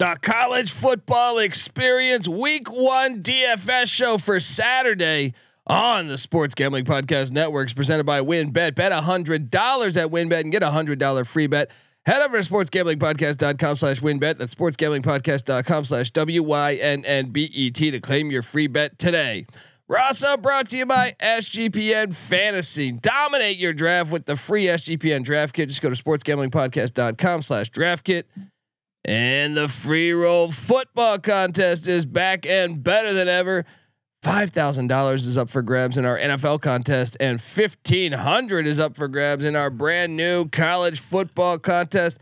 the college football experience week one DFS show for Saturday on the Sports Gambling Podcast Networks presented by WynnBET. Bet $100 at WynnBET and get a $100 free bet. Head over to sportsgamblingpodcast.com slash wynnbet. That's sportsgamblingpodcast.com slash W-Y-N-N-B-E-T to claim your free bet today. Rasa uh, brought to you by SGPN Fantasy. Dominate your draft with the free SGPN draft kit. Just go to sportsgamblingpodcast.com slash draft kit. And the free roll football contest is back and better than ever. Five thousand dollars is up for grabs in our NFL contest, and fifteen hundred is up for grabs in our brand new college football contest.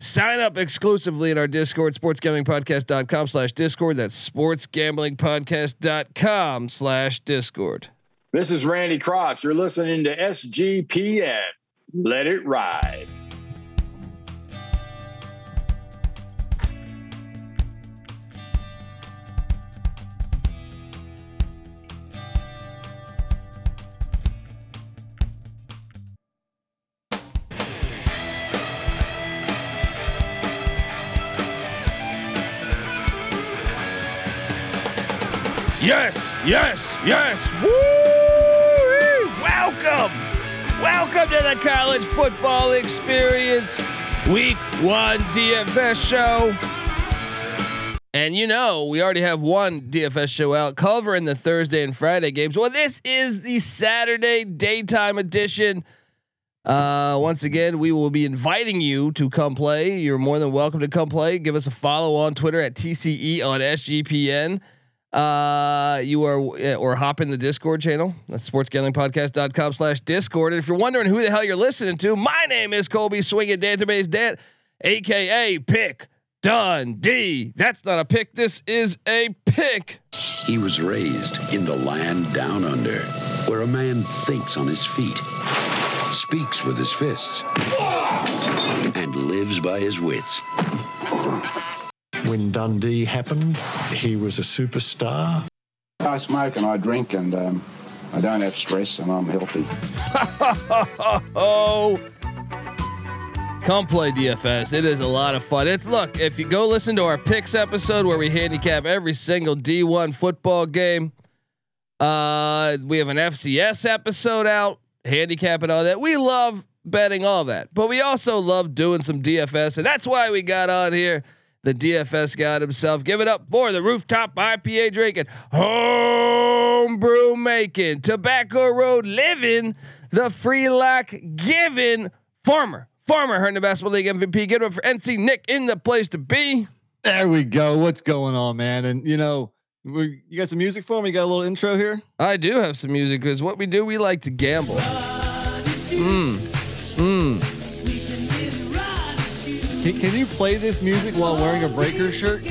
Sign up exclusively in our Discord, sportsgamblingpodcast.com slash Discord. That's sportsgamblingpodcast.com slash Discord. This is Randy Cross. You're listening to SGPN. Let it ride. Yes, yes, yes. Woo! Welcome. Welcome to the college football experience. Week one DFS show. And you know, we already have one DFS show out covering the Thursday and Friday games. Well, this is the Saturday daytime edition. Uh, once again, we will be inviting you to come play. You're more than welcome to come play. Give us a follow on Twitter at TCE on SGPN uh you are or hop in the discord channel. That's sportsgamblingpodcast.com slash discord. And if you're wondering who the hell you're listening to my name is colby swinging database dan aka pick dundee. That's not a pick. This is a pick. He was raised in the land down under, where a man thinks on his feet, speaks with his fists, and lives by his wits. When Dundee happened, he was a superstar. I smoke and I drink and um, I don't have stress and I'm healthy. oh come play dfs it is a lot of fun it's look if you go listen to our picks episode where we handicap every single d1 football game uh we have an fcs episode out handicapping all that we love betting all that but we also love doing some dfs and that's why we got on here the DFS god himself. Give it up for the rooftop IPA drinking, homebrew making, tobacco road living, the free lock giving farmer. Farmer the basketball league MVP. Get up for NC Nick in the place to be. There we go. What's going on, man? And you know, we, you got some music for me? You got a little intro here? I do have some music because what we do, we like to gamble. Mmm. Mmm. Can, can you play this music while wearing a breaker shirt?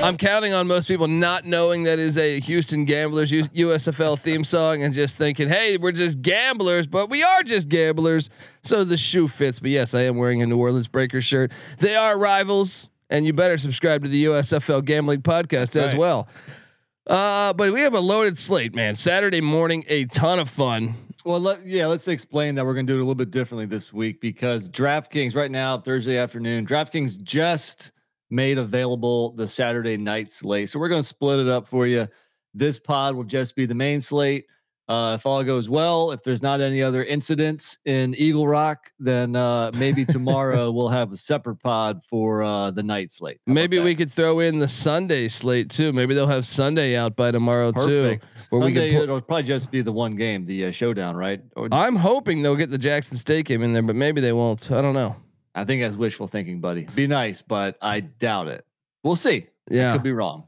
I'm counting on most people not knowing that is a Houston Gamblers USFL theme song and just thinking, "Hey, we're just gamblers," but we are just gamblers. So the shoe fits. But yes, I am wearing a New Orleans Breakers shirt. They are rivals, and you better subscribe to the USFL Gambling Podcast That's as right. well. Uh, but we have a loaded slate, man. Saturday morning, a ton of fun. Well, let, yeah, let's explain that we're going to do it a little bit differently this week because DraftKings right now, Thursday afternoon, DraftKings just made available the Saturday night slate. So we're going to split it up for you. This pod will just be the main slate. Uh, if all goes well, if there's not any other incidents in Eagle Rock, then uh, maybe tomorrow we'll have a separate pod for uh, the night slate. How maybe we could throw in the Sunday slate too. Maybe they'll have Sunday out by tomorrow Perfect. too. Where Sunday, we could it'll probably just be the one game, the uh, showdown, right? Or, I'm hoping they'll get the Jackson State game in there, but maybe they won't. I don't know. I think that's wishful thinking, buddy. Be nice, but I doubt it. We'll see. Yeah, I could be wrong.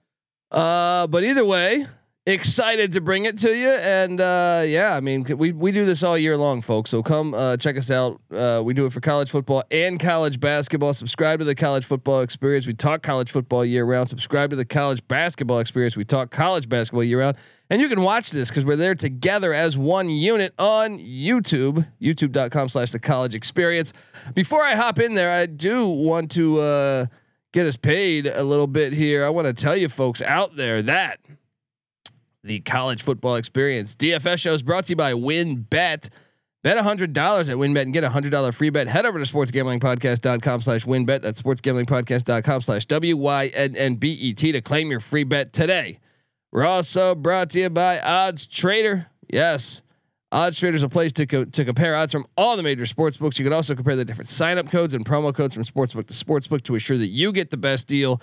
Uh, but either way, excited to bring it to you. And uh, yeah, I mean, we we do this all year long, folks. So come uh, check us out. Uh, we do it for college football and college basketball. Subscribe to the college football experience. We talk college football year round. Subscribe to the college basketball experience. We talk college basketball year round. And you can watch this because we're there together as one unit on YouTube, youtube.com slash the college experience. Before I hop in there, I do want to uh, get us paid a little bit here. I want to tell you folks out there that the college football experience. DFS show is brought to you by WynnBET. Bet Bet $100 at WynnBet and get a $100 free bet. Head over to sportsgamblingpodcast.com slash wynnbet. That's sportsgamblingpodcast.com slash W-Y-N-N-B-E-T to claim your free bet today. We're also brought to you by Odds Trader. Yes, Odds Trader is a place to, co- to compare odds from all the major sports books. You can also compare the different sign-up codes and promo codes from sportsbook to sportsbook to ensure that you get the best deal.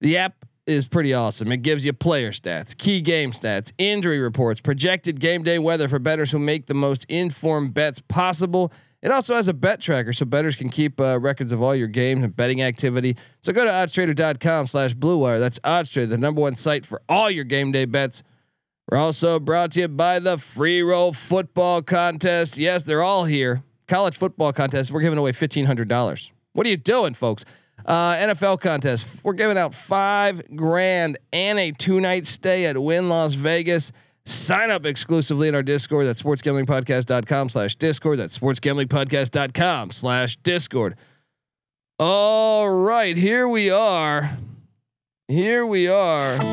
The app is pretty awesome. It gives you player stats, key game stats, injury reports, projected game day weather for bettors who make the most informed bets possible. It also has a bet tracker so bettors can keep uh, records of all your games and betting activity. So go to oddstrader.com slash blue wire. That's oddstrader, the number one site for all your game day bets. We're also brought to you by the free roll football contest. Yes, they're all here. College football contest. We're giving away $1,500. What are you doing, folks? Uh, NFL contest. We're giving out five grand and a two night stay at Wynn Las Vegas. Sign up exclusively in our Discord. That's sportsgamblingpodcast.com slash Discord. That's sportsgamblingpodcast.com slash Discord. All right, here we are. Here we are.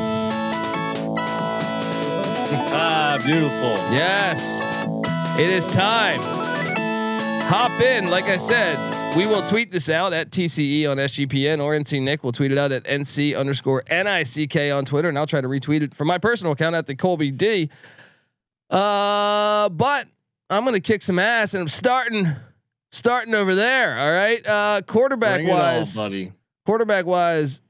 Ah, beautiful. Yes, it is time. Hop in. Like I said, we will tweet this out at TCE on SGPN or NC Nick We'll tweet it out at NC underscore NICK on Twitter, and I'll try to retweet it from my personal account at the Colby D. Uh, but I'm gonna kick some ass, and I'm starting, starting over there. All right, uh, quarterback Bring it on, wise, buddy. quarterback wise.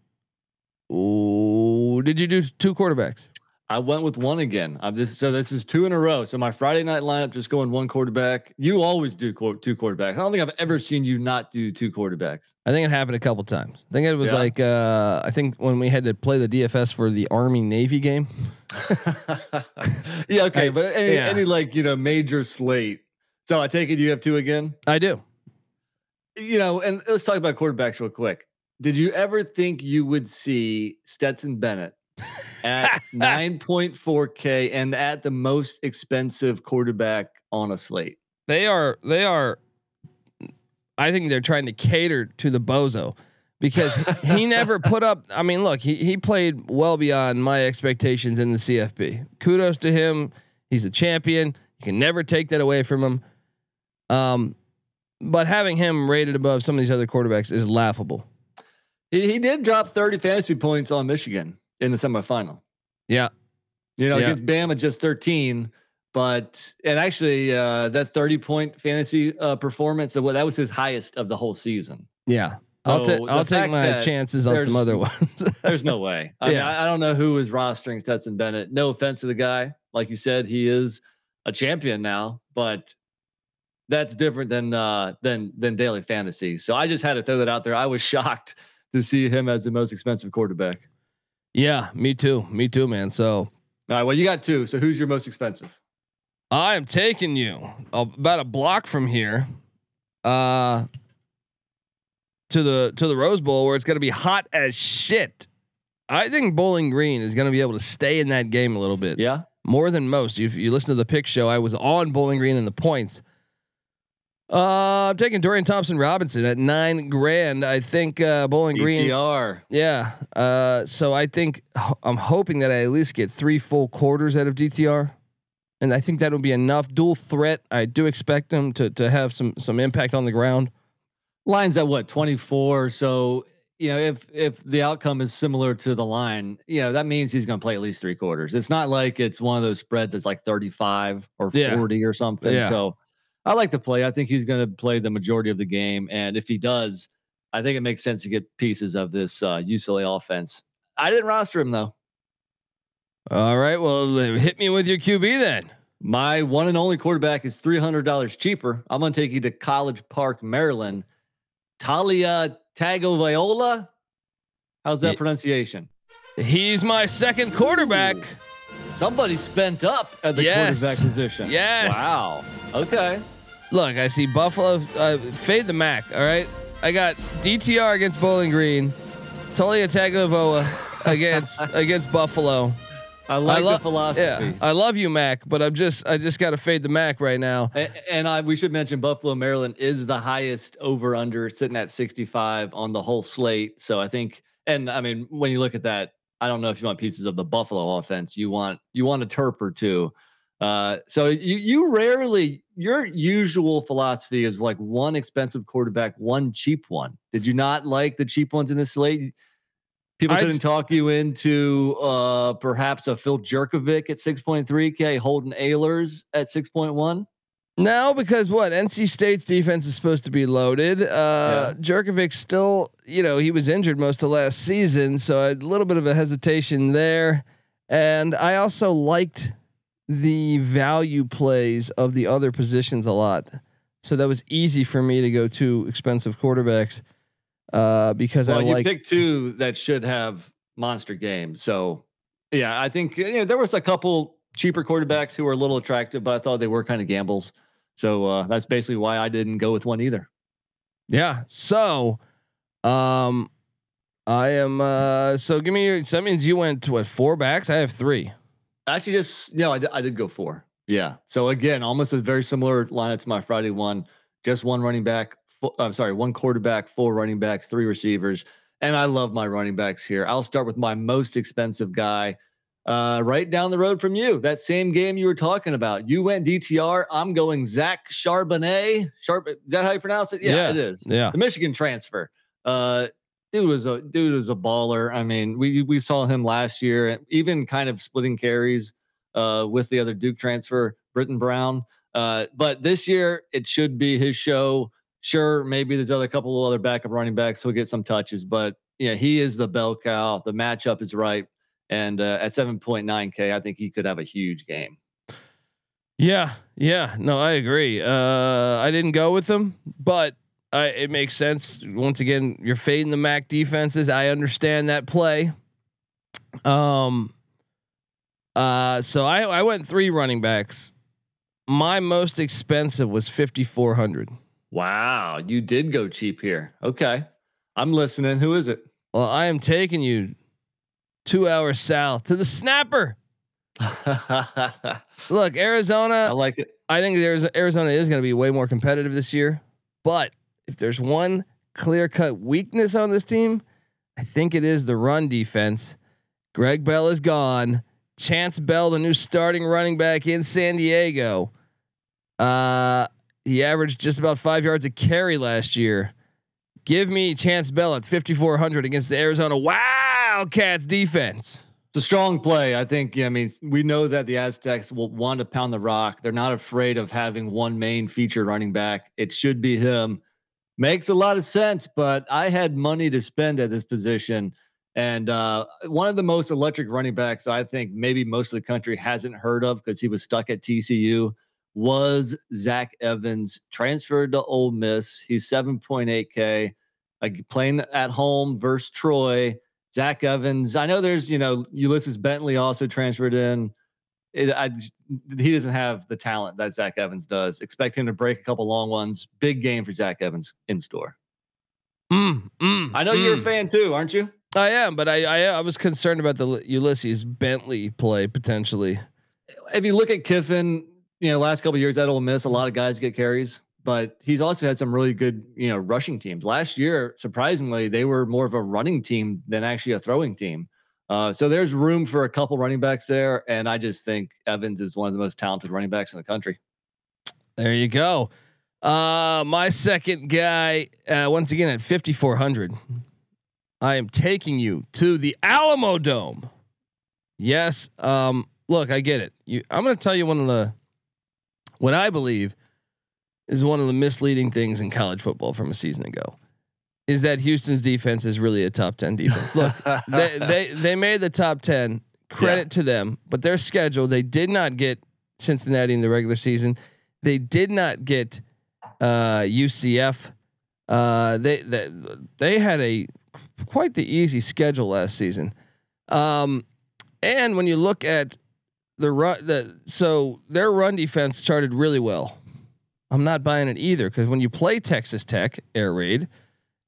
Ooh, did you do two quarterbacks? I went with one again. I'm this so this is two in a row. So my Friday night lineup just going one quarterback. You always do qu- two quarterbacks. I don't think I've ever seen you not do two quarterbacks. I think it happened a couple times. I think it was Yeah. like uh, I think when we had to play the DFS for the Army Navy game. yeah, okay, I- but any, yeah. any like you know major slate. So I take it you have two again. I do. You know, and let's talk about quarterbacks real quick. Did you ever think you would see Stetson Bennett at 9.4K and at the most expensive quarterback on a slate? They are they are I think they're trying to cater to the bozo because he never put up I mean look, he he played well beyond my expectations in the CFB. Kudos to him. He's a champion. You can never take that away from him. Um but having him rated above some of these other quarterbacks is laughable. He, he did drop 30 fantasy points on Michigan in the semifinal. Yeah. You know, Yeah. against Bama just 13, but and actually uh that 30 point fantasy uh performance of what that was his highest of the whole season. Yeah. I'll, So ta- I'll take my chances on some other ones. There's no way. I mean, Yeah. I, I don't know who is rostering Stetson Bennett. No offense to the guy. Like you said, he is a champion now, but that's different than uh than than daily fantasy. So I just had to throw that out there. I was shocked to see him as the most expensive quarterback. Yeah, me too. Me too, man. So All right, well, you got two. So who's your most expensive? I am taking you about a block from here, uh, to the to the Rose Bowl where it's going to be hot as shit. I think Bowling Green is going to be able to stay in that game a little bit Yeah. more than most. If you listen to the pick show, I was on Bowling Green and the points. Uh, I'm taking Dorian Thompson Robinson at nine grand. I think uh, Bowling Green. ETR. Yeah. Uh, so I think I'm hoping that I at least get three full quarters out of DTR, and I think that will be enough. Dual threat. I do expect him to to have some some impact on the ground. Lines at what 24. So you know, if if the outcome is similar to the line, you know, that means he's going to play at least three quarters. It's not like it's one of those spreads that's like 35 or Yeah. 40 or something. Yeah. So I like the play. I think he's going to play the majority of the game, and if he does, I think it makes sense to get pieces of this uh, UCLA offense. I didn't roster him though. All right. Well, hit me with your QB then. My one and only quarterback is three hundred dollars cheaper. I'm going to take you to College Park, Maryland. Taulia Tagovailoa. How's that pronunciation? He's my second quarterback. Somebody spent up at the Yes. quarterback position. Yes. Wow. Okay. Look, I see Buffalo uh, fade the Mac. All right. I got DTR against Bowling Green, Taulia Tagovailoa against against Buffalo. I like lo- the philosophy. Yeah, I love you, Mac, but I'm just I just got to fade the Mac right now. A- And I, we should mention Buffalo, Maryland is the highest over under sitting at 65 on the whole slate. So I think, and I mean, when you look at that, I don't know if you want pieces of the Buffalo offense. You want you want a terp or two. Uh, so you you rarely your usual philosophy is like one expensive quarterback, one cheap one. Did you not like the cheap ones in the slate? People couldn't talk you into uh, perhaps a Phil Jurkovec at 6.3K, Holton Ahlers at 6.1. No, because what NC State's defense is supposed to be loaded. Uh, Jurkovec still, you know, he was injured most of last season, so a little bit of a hesitation there. And I also liked the value plays of the other positions a lot, so that was easy for me to go two expensive quarterbacks uh, because Well, I you like. picked two that should have monster games. So, yeah, I think you know, there was a couple cheaper quarterbacks who were a little attractive, but I thought they were kind of gambles. So uh, that's basically why I didn't go with one either. Yeah. So, um, I am. Uh, so give me your. So that means you went to what four backs? I have three. Actually, just no, I, I did go four. Yeah. So again, almost a very similar lineup to my Friday one. Just one running back. Fo- I'm sorry, one quarterback, four running backs, three receivers, and I love my running backs here. I'll start with my most expensive guy, uh, right down the road from you. That same game you were talking about. You went DTR. I'm going Zach Charbonnet. Sharp. Is that how you pronounce it? Yeah, Yeah. it is. Yeah. The Michigan transfer. Uh, dude was a dude was a baller. I mean, we we saw him last year, even kind of splitting carries uh, with the other Duke transfer, Brittain Brown. Uh, but this year, it should be his show. Sure, maybe there's other couple of other backup running backs who'll get some touches, but yeah, he is the bell cow. The matchup is right, and uh, at 7.9k, I think he could have a huge game. Yeah. Yeah. No, I agree. Uh, I didn't go with him, but I, it makes sense. Once again, you're fading the MAC defenses. I understand that play. Um. Uh. So I I went three running backs. My most expensive was fifty four hundred. Wow, you did go cheap here. Okay, I'm listening. Who is it? Well, I am taking you two hours south to the snapper. Look, Arizona. I like it. I think Arizona is going to be way more competitive this year. But if there's one clear cut weakness on this team, I think it is the run defense. Greg Bell is gone. Chance Bell, the new starting running back in San Diego. Uh, he averaged just about five yards a carry last year. Give me Chance Bell at 5,400 against the Arizona Wildcats defense. It's a strong play. I think. I mean, we know that the Aztecs will want to pound the rock. They're not afraid of having one main feature running back. It should be him. Makes a lot of sense, but I had money to spend at this position. And uh, one of the most electric running backs I think maybe most of the country hasn't heard of because he was stuck at TCU was Zach Evans, transferred to Ole Miss. He's 7.8K, like playing at home versus Troy. Zach Evans. I know there's, you know, Ulysses Bentley also transferred in. It, I, he doesn't have the talent that Zach Evans does. Expect him to break a couple long ones. Big game for Zach Evans in store. Mm, mm, I know you're a mm. fan too, aren't you? I am, but I, I I was concerned about the Ulysses Bentley play potentially. If you look at Kiffin, you know, last couple of years at Ole Miss, a lot of guys get carries, but he's also had some really good, you know, rushing teams. Last year, surprisingly, they were more of a running team than actually a throwing team. Uh, so there's room for a couple running backs there, and I just think Evans is one of the most talented running backs in the country. There you go. Uh, my second guy, uh, once again at 5,400. I am taking you to the Alamo Dome. Yes. Um, look, I get it. You, I'm going to tell you one of the, what I believe is one of the misleading things in college football from a season ago is that Houston's defense is really a top 10 defense. Look, they, they, they made the top 10 credit to them, but their schedule, they did not get Cincinnati in the regular season. They did not get uh, UCF. Uh, they, they they had a quite the easy schedule last season. Um, and when you look at the run, the so their run defense started really well. I'm not buying it either because when you play Texas Tech air raid,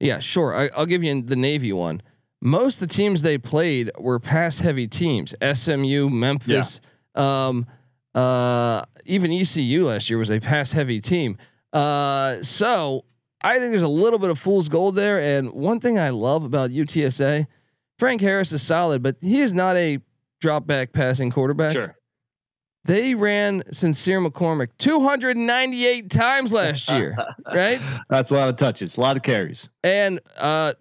yeah, sure, I, I'll give you the Navy one. Most of the teams they played were pass heavy teams. SMU, Memphis, um, uh, even ECU last year was a pass heavy team. Uh, so I think there's a little bit of fool's gold there. And one thing I love about UTSA, Frank Harris is solid, but he is not a drop back passing quarterback. Sure. They ran Sincere McCormick 298 times last year, right? That's a lot of touches, a lot of carries. And uh,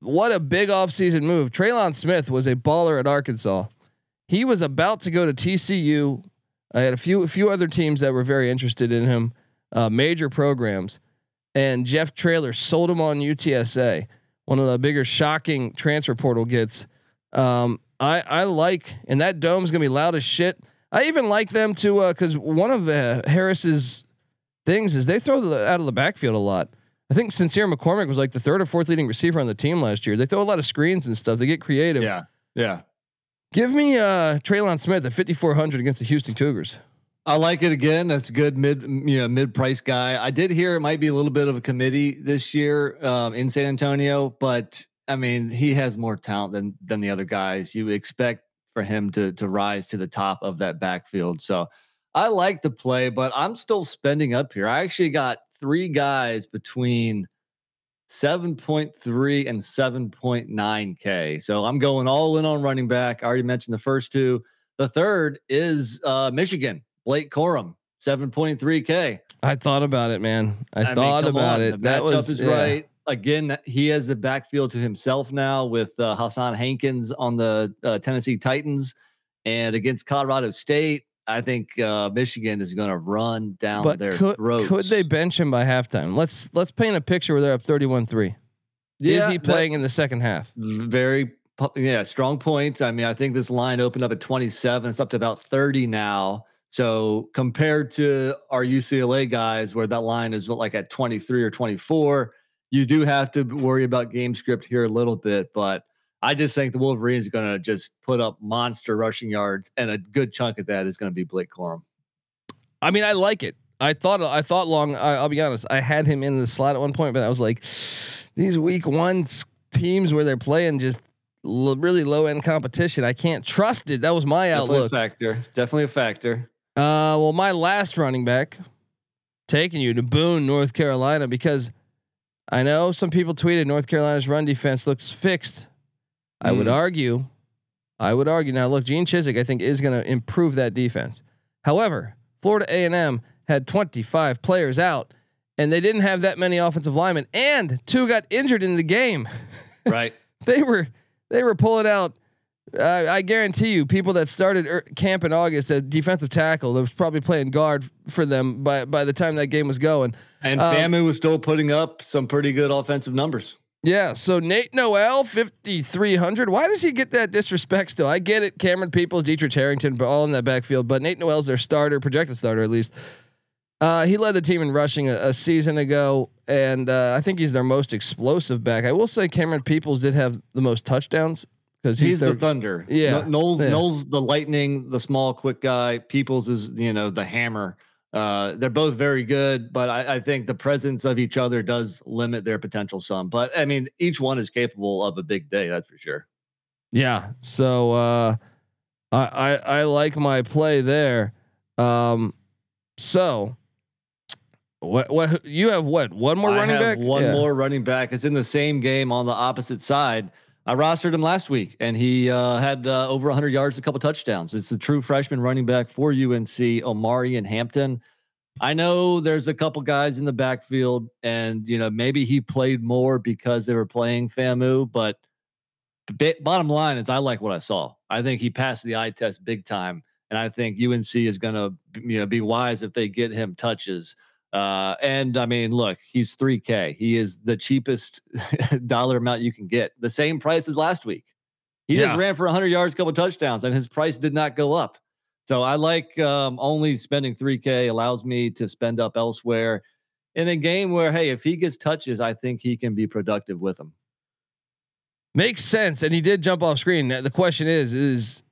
what a big offseason move. Trelon Smith was a baller at Arkansas. He was about to go to TCU. I had a few a few other teams that were very interested in him, uh, major programs, and Jeff Traylor sold him on UTSA. One of the bigger shocking transfer portal gets. Um, I I like, and that dome's gonna be loud as shit. I even like them to because one of uh, Harris's things is they throw the, out of the backfield a lot. I think Sincere McCormick was like the third or fourth leading receiver on the team last year. They throw a lot of screens and stuff. They get creative. Yeah, yeah. Give me uh Trelon Smith at 5400 against the Houston Cougars. I like it again. That's a good mid, you know, mid price guy. I did hear it might be a little bit of a committee this year um, in San Antonio, but I mean, he has more talent than than the other guys. You expect for him to to rise to the top of that backfield. So I like the play, but I'm still spending up here. I actually got three guys between 7.3 and 7.9K. So I'm going all in on running back. I already mentioned the first two. The third is uh, Michigan, Blake Corum, 7.3K. I thought about it, man. I, I thought mean, about on. it. The that matchup was, is yeah. right. Again, he has the backfield to himself now with uh, Hassan Haskins on the uh, Tennessee Titans and against Colorado State. I think uh, Michigan is going to run down but their could, throats. Could they bench him by halftime? Let's let's paint a picture where they're up 31-3. Yeah, is he playing that, in the second half? Very yeah, strong points. I mean, I think this line opened up at 27. It's up to about 30 now. So compared to our UCLA guys, where that line is like at 23 or 24, you do have to worry about game script here a little bit. But I just think the Wolverines are going to just put up monster rushing yards, and a good chunk of that is going to be Blake Corum. I mean, I like it. I thought I thought long. I, will be honest. I had him in the slot at one point, but I was like, these week one teams where they're playing just l- really low end competition. I can't trust it. That was my Definitely outlook. A factor. Definitely a factor. Uh, well, my last running back taking you to Boone, North Carolina, because I know some people tweeted North Carolina's run defense looks fixed I would mm. argue, I would argue now. Look, Gene Chizik, I think, is going to improve that defense. However, Florida A and M had 25 players out, and they didn't have that many offensive linemen, and two got injured in the game. Right. they were they were pulling out. Uh, I guarantee you, people that started er, camp in August at defensive tackle, that was probably playing guard for them by by the time that game was going. And um, Famu was still putting up some pretty good offensive numbers. Yeah, so Nate Noel, 5,300. Why does he get that disrespect still? I get it. Camerun Peoples, Daetrich Harrington, but all in that backfield. But Nate Noel's their starter, projected starter at least. Uh, he led the team in rushing a, a season ago, and uh, I think he's their most explosive back. I will say Camerun Peoples did have the most touchdowns because he's, he's their, the thunder. Yeah, Knowles, yeah. Knowles, the lightning, the small, quick guy. Peoples is you know the hammer. Uh, they're both very good, but I, I, think the presence of each other does limit their potential some. But I mean, each one is capable of a big day, that's for sure. Yeah. So uh, I, I I like my play there. Um, so what what you have what one more I running back? One yeah. more running back. It's in the same game on the opposite side. I rostered him last week, and he uh, had uh, over 100 yards, a couple touchdowns. It's the true freshman running back for UNC, Omarion Hampton. I know there's a couple guys in the backfield, and you know maybe he played more because they were playing FAMU. But bottom line is, I like what I saw. I think he passed the eye test big time, and I think UNC is going to you know be wise if they get him touches. Uh, and I mean, look, he's 3K. He is the cheapest dollar amount you can get. The same price as last week. He yeah. just ran for 100 yards, couple touchdowns, and his price did not go up. So I like um, only spending 3K allows me to spend up elsewhere in a game where, hey, if he gets touches, I think he can be productive with them. Makes sense, and he did jump off screen. The question is, is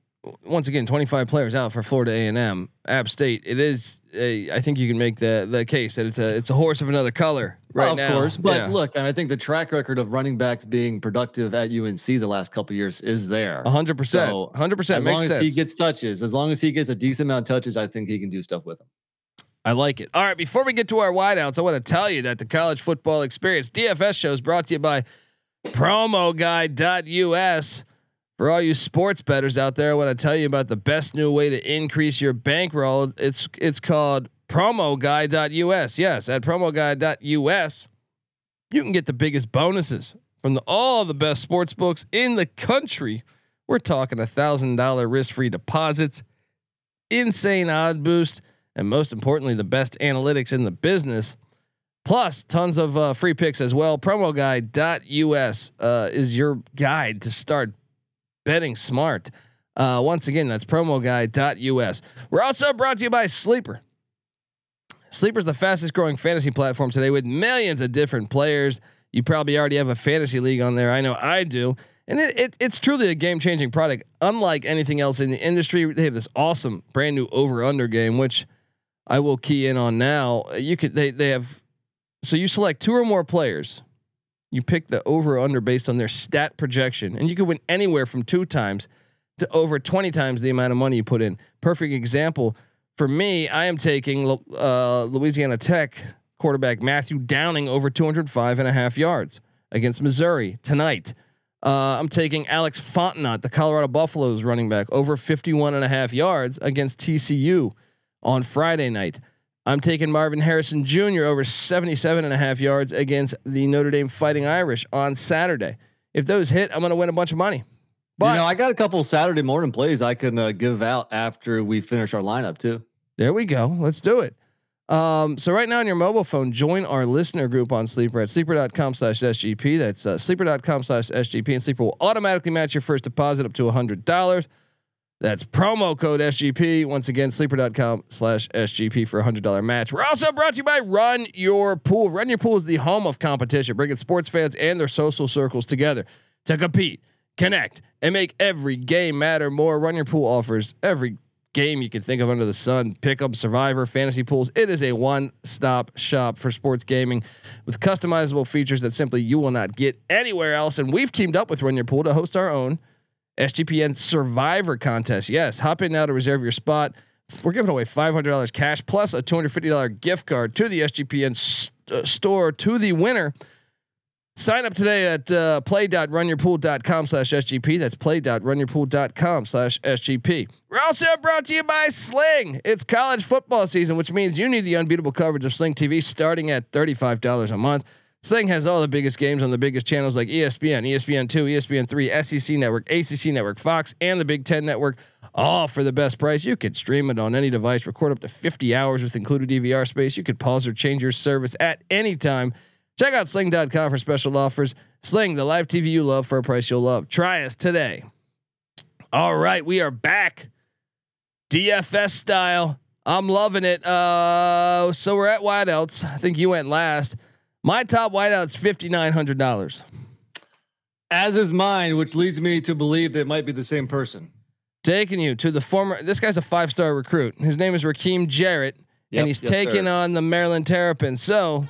once again, 25 players out for Florida A&M, App State. It is, a, I think you can make the the case that it's a it's a horse of another color right well, of now. Of course, but yeah. look, I think the track record of running backs being productive at UNC the last couple years is there. 100. percent so 100. percent As long as he gets touches, as long as he gets a decent amount of touches, I think he can do stuff with them. I like it. All right, before we get to our wideouts, I want to tell you that the college football experience DFS show is brought to you by PromoGuide.us. For all you sports bettors out there, I want to tell you about the best new way to increase your bankroll. It's it's called promoguide.us. Yes, at promoguide.us, you can get the biggest bonuses from the, all the best sports books in the country. We're talking a thousand dollar risk free deposits, insane odd boost, and most importantly, the best analytics in the business. Plus, tons of uh, free picks as well. Promoguide.us uh, is your guide to start betting smart. Uh, once again, that's promoguide.us. We're also brought to you by Sleeper. Sleeper is the fastest growing fantasy platform today with millions of different players. You probably already have a fantasy league on there. I know I do. And it, it, it's truly a game changing product. Unlike anything else in the industry, they have this awesome brand new over under game, which I will key in on now. You could they they have so you select two or more players. You pick the over or under based on their stat projection, and you can win anywhere from two times to over 20 times the amount of money you put in. Perfect example for me, I am taking uh, Louisiana Tech quarterback Matthew Downing over 205 and a half yards against Missouri tonight. Uh, I'm taking Alex Fontenot, the Colorado Buffaloes running back, over 51 and a half yards against TCU on Friday night. I'm taking Marvin Harrison Jr. over 77 and a half yards against the Notre Dame Fighting Irish on Saturday. If those hit, I'm going to win a bunch of money. But you know, I got a couple Saturday morning plays I can uh, give out after we finish our lineup too. There we go. Let's do it. Um, so right now on your mobile phone, join our listener group on Sleeper at sleeper.com slash SGP. That's uh, sleeper.com slash SGP and Sleeper will automatically match your first deposit up to a hundred dollars. That's promo code SGP. Once again, sleeper.com slash SGP for a hundred dollar match. We're also brought to you by Run Your Pool. Run Your Pool is the home of competition, bringing sports fans and their social circles together to compete, connect, and make every game matter more. Run Your Pool offers every game you can think of under the sun. Pick up Survivor, Fantasy Pools. It is a one stop shop for sports gaming with customizable features that simply you will not get anywhere else. And we've teamed up with Run Your Pool to host our own SGPN Survivor contest. Yes, hop in now to reserve your spot. We're giving away $500 cash plus a $250 gift card to the SGPN st- uh, store to the winner. Sign up today at uh, play.runyourpool.com slash SGP. That's play.runyourpool.com slash SGP. We're also brought to you by Sling. It's college football season, which means you need the unbeatable coverage of Sling TV starting at $35 a month. Sling has all the biggest games on the biggest channels like ESPN, ESPN2, ESPN3, SEC Network, ACC Network, Fox, and the Big Ten Network, all for the best price. You could stream it on any device, record up to 50 hours with included DVR space. You could pause or change your service at any time. Check out sling.com for special offers. Sling, the live TV you love for a price you'll love. Try us today. All right, we are back. DFS style. I'm loving it. Uh, so we're at wideouts. I think you went last. My top wideout's fifty nine hundred dollars. As is mine, which leads me to believe that it might be the same person. Taking you to the former. This guy's a five star recruit. His name is Rakim Jarrett, Yep, and he's yes, taking sir. on the Maryland Terrapins. So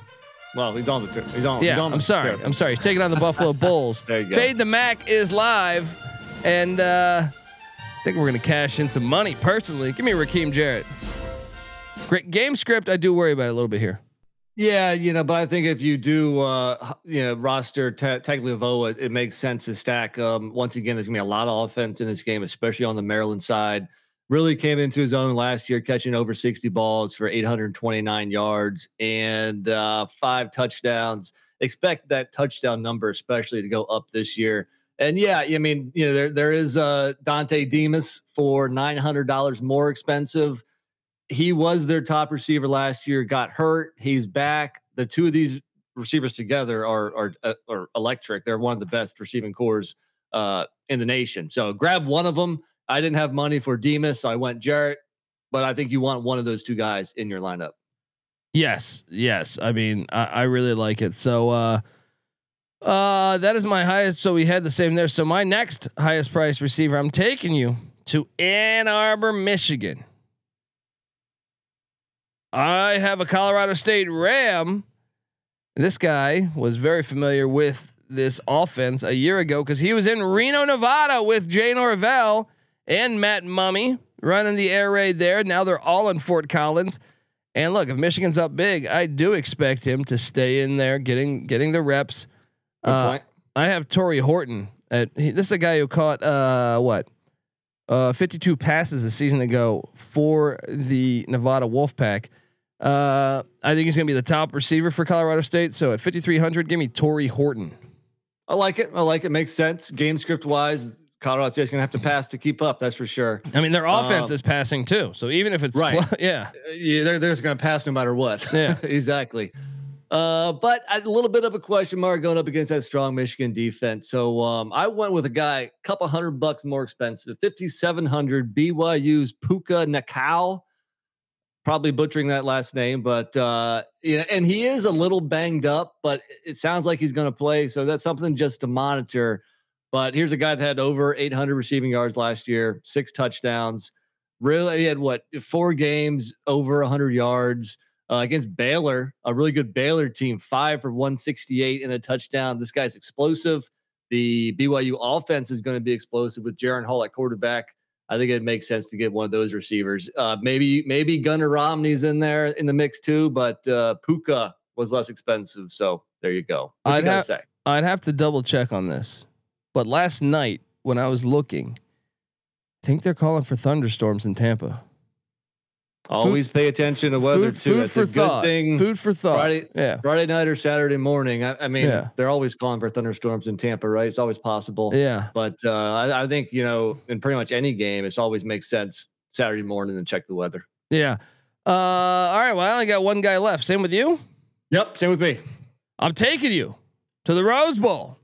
Well, he's on the. He's on. yeah, he's on I'm the sorry. trip. I'm sorry. He's taking on the Buffalo Bulls. There you go. Fade the Mac is live, and uh, I think we're gonna cash in some money. Personally, give me Rakim Jarrett. Great game script. I do worry about it a little bit here. Yeah, you know, but I think if you do, uh, you know, roster Tagovailoa, it, it makes sense to stack. Um, once again, there's gonna be a lot of offense in this game, especially on the Maryland side. Really came into his own last year, catching over 60 balls for 829 yards and uh, five touchdowns. Expect that touchdown number, especially to go up this year. And yeah, I mean, you know, there there is uh, Dontay Demus for nine hundred dollars more expensive he was their top receiver last year, got hurt. He's back. The two of these receivers together are are, uh, are electric. They're one of the best receiving cores uh, in the nation. So grab one of them. I didn't have money for Demus, so I went Jarrett. But I think you want one of those two guys in your lineup. Yes, yes. I mean, I, I really like it. So uh uh that is my highest. So we had the same there. So my next highest price receiver, I'm taking you to Ann Arbor, Michigan. I have a Colorado State Ram. This guy was very familiar with this offense a year ago because he was in Reno, Nevada with Jay Norvell and Matt Mumme running the air raid there. Now they're all in Fort Collins. And look, if Michigan's up big, I do expect him to stay in there, getting getting the reps. Uh. I have Tory Horton At, he, this is a guy who caught uh, what uh, 52 passes a season ago for the Nevada Wolfpack. Uh, I think he's going to be the top receiver for Colorado State. So at 5,300, give me Tory Horton. I like it. I like it. Makes sense. Game script wise, Colorado State's going to have to pass to keep up. That's for sure. I mean, their offense Um, is passing too. So even if it's Right. yeah, Uh, Yeah, they're, they're just going to pass no matter what. Yeah. exactly. Uh, but a little bit of a question mark going up against that strong Michigan defense. So um, I went with a guy, a couple hundred bucks more expensive, fifty seven hundred BYU's Puka Nacua. Probably butchering that last name, but uh, you know, and he is a little banged up, but it sounds like he's going to play. So that's something just to monitor. But here's a guy that had over 800 receiving yards last year, six touchdowns. Really, he had what four games over 100 yards uh, against Baylor, a really good Baylor team, five for 168 and a touchdown. This guy's explosive. The BYU offense is going to be explosive with Jaren Hall at quarterback. I think it makes sense to get one of those receivers. Uh, maybe maybe Gunnar Romney's in there in the mix too, but uh, Puka was less expensive. So there you go. What I'd you have- say? I'd have to double check on this. But last night when I was looking, I think they're calling for thunderstorms in Tampa. Always pay attention to weather food, too. Food That's for a good thought. thing. Food for thought. Friday- yeah. Friday night or Saturday morning. I, I mean, Yeah. they're always calling for thunderstorms in Tampa, right? It's always possible. Yeah. But uh, I, I think you know, in pretty much any game, it's always makes sense Saturday morning and check the weather. Yeah. Uh, all right. Well, I only got one guy left. Same with you. Yep, same with me. I'm taking you to the Rose Bowl.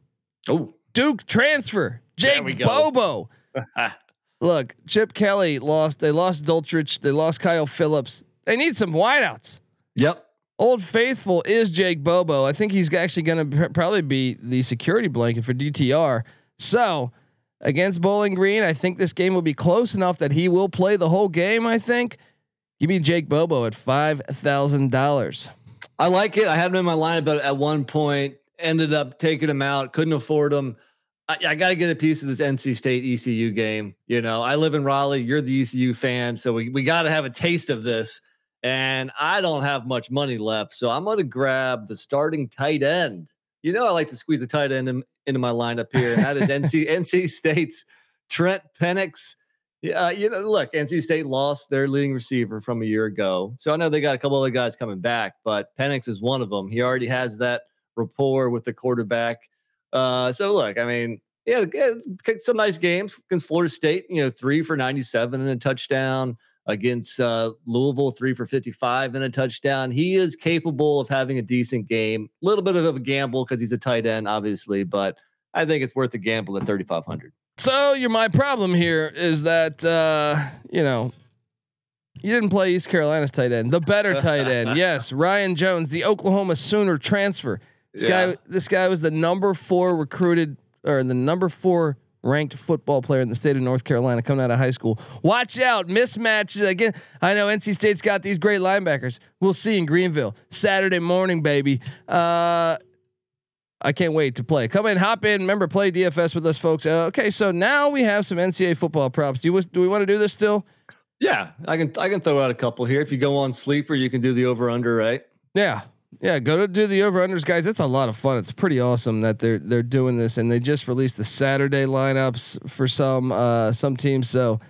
Oh, Duke transfer. Jake. Bobo. Look, Chip Kelly lost. They lost Dulcich. They lost Kyle Phillips. They need some wideouts. yep. Old Faithful is Jake Bobo. I think he's actually going to probably be the security blanket for DTR. So against Bowling Green, I think this game will be close enough that he will play the whole game. I think. Give me Jake Bobo at five thousand dollars. I like it. I had him in my lineup, but at one point ended up taking him out. Couldn't afford him. I, I got to get a piece of this NC State ECU game. You know, I live in Raleigh. You're the ECU fan, so we we got to have a taste of this. And I don't have much money left, so I'm going to grab the starting tight end. You know, I like to squeeze a tight end in, into my lineup here, and that is NC NC State's Trent Pennix. Yeah, uh, you know, look, NC State lost their leading receiver from a year ago. So I know they got a couple other guys coming back, but Pennix is one of them. He already has that rapport with the quarterback. Uh, so look, I mean, yeah, yeah, it's kicked some nice games against Florida State, you know, three for 97 and a touchdown against uh, Louisville, three for 55 and a touchdown. He is capable of having a decent game. A little bit of a gamble because he's a tight end, obviously, but I think it's worth the gamble at 3,500. So you're my problem here is that uh, you know you didn't play East Carolina's tight end, the better tight end. Yes, Ryan Jones, the Oklahoma Sooner transfer. This Yeah. guy, this guy was the number four recruited or the number four ranked football player in the state of North Carolina coming out of high school. Watch out, mismatches again. I know NC State's got these great linebackers. We'll see in Greenville Saturday morning, baby. Uh, I can't wait to play. Come in, hop in. Remember, play DFS with us, folks. Uh, okay, so now we have some NCAA football props. Do you do we want to do this still? Yeah, I can I can throw out a couple here. If you go on sleeper, you can do the over under, right? Yeah. Yeah, go to do the over unders, guys. It's a lot of fun. It's pretty awesome that they're they're doing this, and they just released the Saturday lineups for some uh some teams. So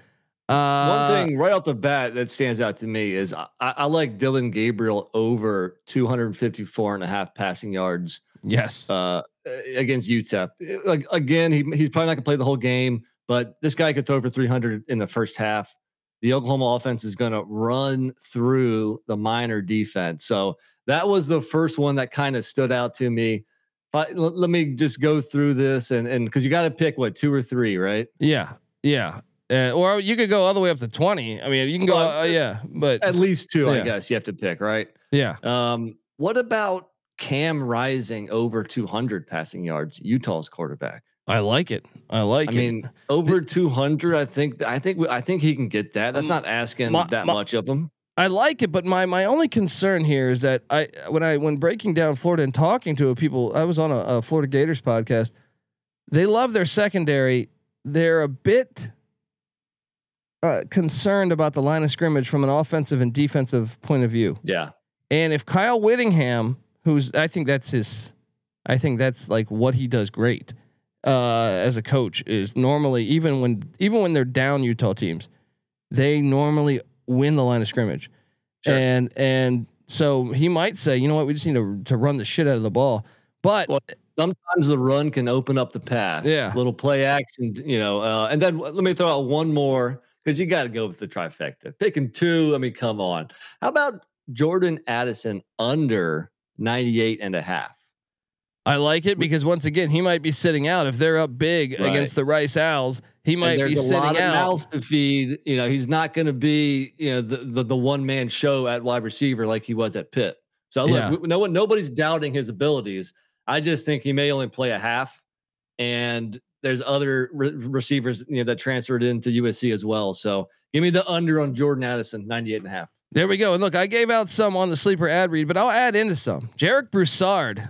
uh, One thing right off the bat that stands out to me is I, I like Dillon Gabriel over 254 and a half passing yards yes, uh, against UTEP. Like again, he, he's probably not gonna play the whole game, but this guy could throw for 300 in the first half. The Oklahoma offense is gonna run through the Miner defense. So that was the first one that kind of stood out to me. But l- let me just go through this and and because you got to pick what two or three, right? yeah, yeah. Uh, or you could go all the way up to twenty. I mean, you can go, Well, uh, yeah, but At least two, I guess you have to pick, right? yeah, Um, what about Cam Rising over 200 passing yards? Utah's quarterback. I like it. I like I it. mean, over 200. I think. I think. I think he can get that. That's Um, not asking my- that my- much of him. I like it, but my my only concern here is that I when I when breaking down Florida and talking to people, I was on a, a Florida Gators podcast. They love their secondary. They're a bit uh, concerned about the line of scrimmage from an offensive and defensive point of view. Yeah. And if Kyle Whittingham, who's I think that's his, I think that's like what he does great. uh, as a coach is normally even when even when they're down Utah teams, they normally win the line of scrimmage, Sure. and and so he might say, you know what, we just need to to run the shit out of the ball. But Well, Sometimes the run can open up the pass. Yeah. little play action, you know. Uh, and then let me throw out one more because you got to go with the trifecta. Picking two. I mean, come on. How about Jordan Addison under 98 and a half? I like it because once again, he might be sitting out if they're up big Right. against the Rice Owls. He might there's be a sitting lot of out. mouths to feed. You know, he's not going to be, you know, the the, the one man show at wide receiver like he was at Pitt. So look, Yeah. no one, nobody's doubting his abilities. I just think he may only play a half, and there's other re- receivers, you know, that transferred into USC as well. So give me the under on Jordan Addison, 98 and a half. There we go. And look, I gave out some on the sleeper ad read, but I'll add into some. Jarek Broussard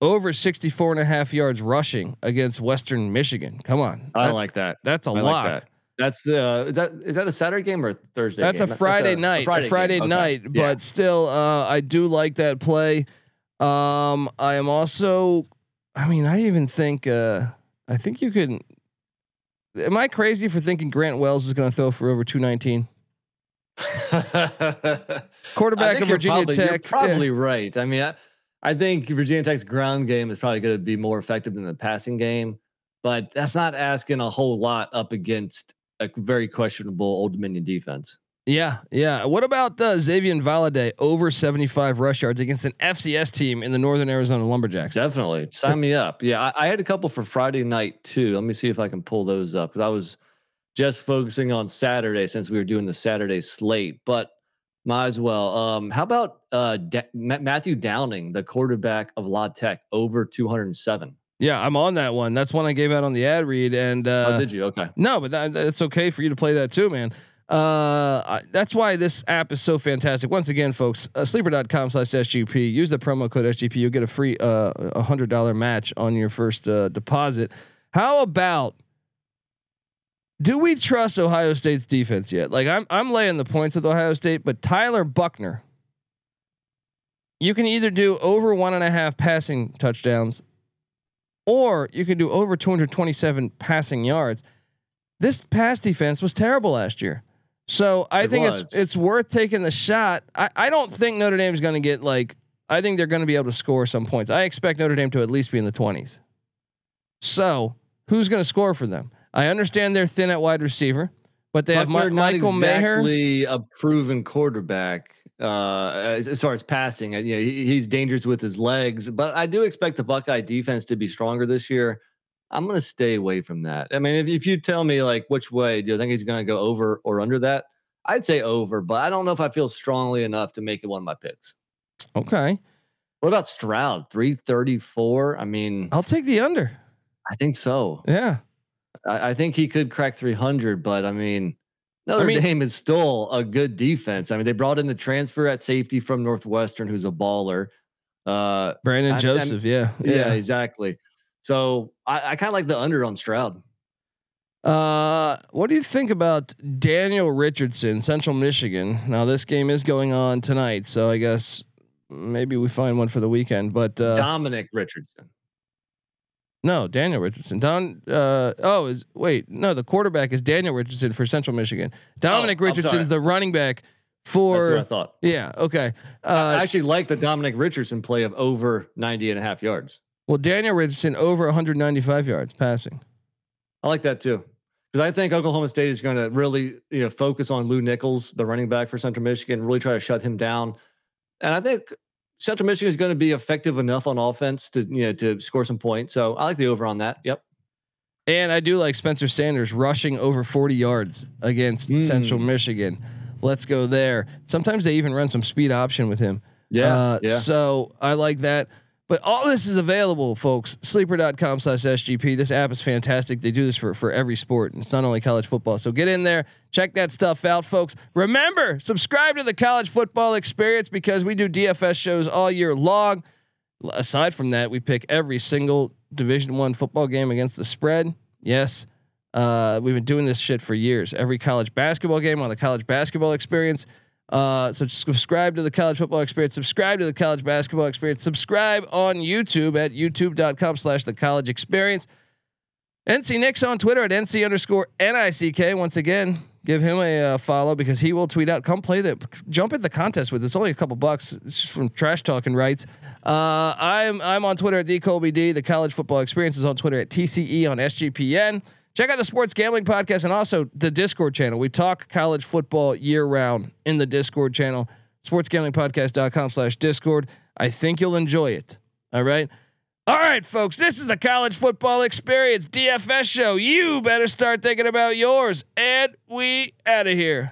over 64 and a half yards rushing against Western Michigan. Come on. I That- like that. that's a I lot. like that. That's uh, is that is that a Saturday game or a Thursday? That's a game? Friday a- night. A Friday, game. Okay. night, Yeah. but still, uh, I do like that play. Um, I am also, I mean, I even think, uh, I think you can. Am I crazy for thinking Grant Wells is going to throw for over 219? Quarterback of Virginia probably, Tech. You're yeah. probably right. I mean, I, I think Virginia Tech's ground game is probably going to be more effective than the passing game, but that's not asking a whole lot up against a very questionable Old Dominion defense. Yeah, yeah. What about uh, Xazavian Valladay over 75 rush yards against an FCS team in the Northern Arizona Lumberjacks? Definitely sign me up. Yeah, I, I had a couple for Friday night too. Let me see if I can pull those up because I was just focusing on Saturday since we were doing the Saturday slate, but might as well. Um, how about uh, Ma- Matthew Downing, the quarterback of La Tech, over 207? Yeah, I'm on that one. That's one I gave out on the ad read. And uh, oh, did you? Okay. no, but that, it's okay for you to play that too, man. Uh, that's why this app is so fantastic. Once again, folks, uh, sleeper.com slash SGP. Use the promo code SGP. You'll get a free uh, a hundred dollar match on your first uh, deposit. How about do we trust Ohio State's defense yet? Like I'm I'm laying the points with Ohio State, but Tyler Buchner, you can either do over one and a half passing touchdowns, or you can do over 227 passing yards. This pass defense was terrible last year. So I It think was. it's it's worth taking the shot. I, I don't think Notre Dame's going to get like I think they're going to be able to score some points. I expect Notre Dame to at least be in the 20s. So, who's going to score for them? I understand they're thin at wide receiver, but they have Buchner, Mi- not Michael Mayer. exactly a proven quarterback uh, as, as far as passing. You know, he, he's dangerous with his legs, but I do expect the Buckeye defense to be stronger this year. I'm going to stay away from that. I mean, if, if you tell me like which way, do you think he's going to go over or under that? I'd say over, but I don't know if I feel strongly enough to make it one of my picks. Okay. What about Stroud? 334. I mean, I'll take the under. I think so. Yeah. I, I think he could crack 300, but I mean, Notre mean- Dame is still a good defense. I mean, they brought in the transfer at safety from Northwestern, who's a baller. Uh, Brandon I'm- Joseph. yeah. yeah, exactly. So I, I kind of like the under on Stroud. Uh, what do you think about Daniel Richardson, Central Michigan? Now this game is going on tonight, so I guess maybe we find one for the weekend. But uh, Dominic Richardson. No, Daniel Richardson. Don. Uh, oh, is wait no, the quarterback is Daniel Richardson for Central Michigan. Dominic Oh, Richardson's the running back That's for. what I thought. yeah. Okay. I Uh, actually like the Dominic Richardson play of over 90 and a half yards. well, Daniel Richardson over 195 yards passing. I like that too. Because I think Oklahoma State is going to really, you know, focus on Lew Nichols, the running back for Central Michigan, really try to shut him down. And I think Central Michigan is going to be effective enough on offense to, you know, to score some points. So I like the over on that. Yep. And I do like Spencer Sanders rushing over 40 yards against Central Mm. Michigan. Let's go there. Sometimes they even run some speed option with him. Yeah. Uh, yeah. So I like that. But all this is available, folks. Sleeper.com slash SGP. This app is fantastic. They do this for, for every sport. And it's not only college football. So get in there, check that stuff out, folks. Remember, subscribe to the college football experience because we do DFS shows all year long. Aside from that, we pick every single Division One football game against the spread. Yes. Uh, we've been doing this shit for years. Every college basketball game on the college basketball experience. Uh, so subscribe to the college football experience, subscribe to the college basketball experience, subscribe on YouTube at youtube.com slash the college experience. NC Nick's on Twitter at NC underscore NICK. Once again, give him a uh, follow because he will tweet out, come play the, jump in the contest with. It's only a couple bucks. It's from Trash Talking Rights. Uh, I'm I'm on Twitter at DColbyD. The College Football Experience is on Twitter at TCE on SGPN. Check out the Sports Gambling Podcast and also the Discord channel. We talk college football year round in the Discord channel, sportsgamblingpodcast.com slash Discord. I think you'll enjoy it. All right. All right, folks, this is the college football experience DFS show. You better start thinking about yours. And we out of here.